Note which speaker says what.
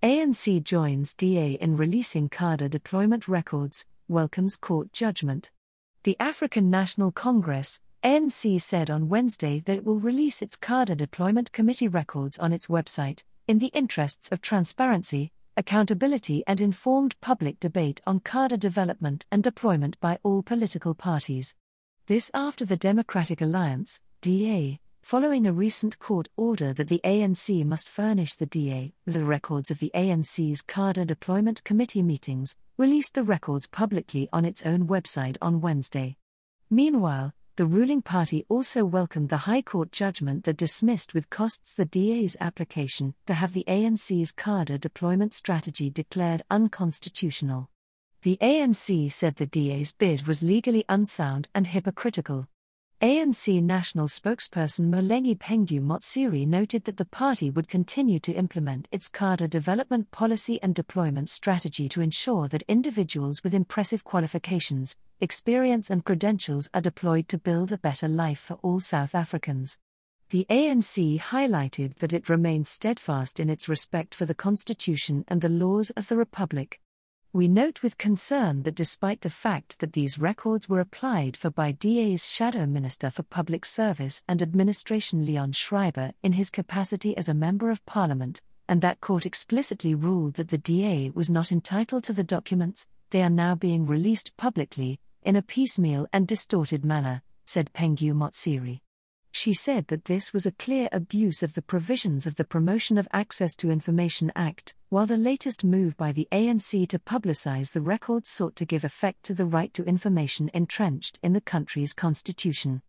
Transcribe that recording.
Speaker 1: ANC joins DA in releasing cadre deployment records, welcomes court judgment. The African National Congress, ANC said on Wednesday that it will release its cadre deployment committee records on its website, in the interests of transparency, accountability, and informed public debate on cadre development and deployment by all political parties. This after the Democratic Alliance, DA, following a recent court order that the ANC must furnish the DA with the records of the ANC's cadre Deployment Committee meetings, released the records publicly on its own website on Wednesday. Meanwhile, the ruling party also welcomed the High Court judgment that dismissed with costs the DA's application to have the ANC's cadre deployment strategy declared unconstitutional. The ANC said the DA's bid was legally unsound and hypocritical. ANC national spokesperson Mahlengi Bhengu-Motsiri noted that the party would continue to implement its cadre development policy and deployment strategy to ensure that individuals with impressive qualifications, experience, and credentials are deployed to build a better life for all South Africans. The ANC highlighted that it remains steadfast in its respect for the Constitution and the laws of the Republic. We note with concern that despite the fact that these records were applied for by DA's Shadow Minister for Public Service and Administration Leon Schreiber in his capacity as a Member of Parliament, and that court explicitly ruled that the DA was not entitled to the documents, they are now being released publicly, in a piecemeal and distorted manner, said Bhengu-Motsiri. She said that this was a clear abuse of the provisions of the Promotion of Access to Information Act, while the latest move by the ANC to publicize the records sought to give effect to the right to information entrenched in the country's constitution.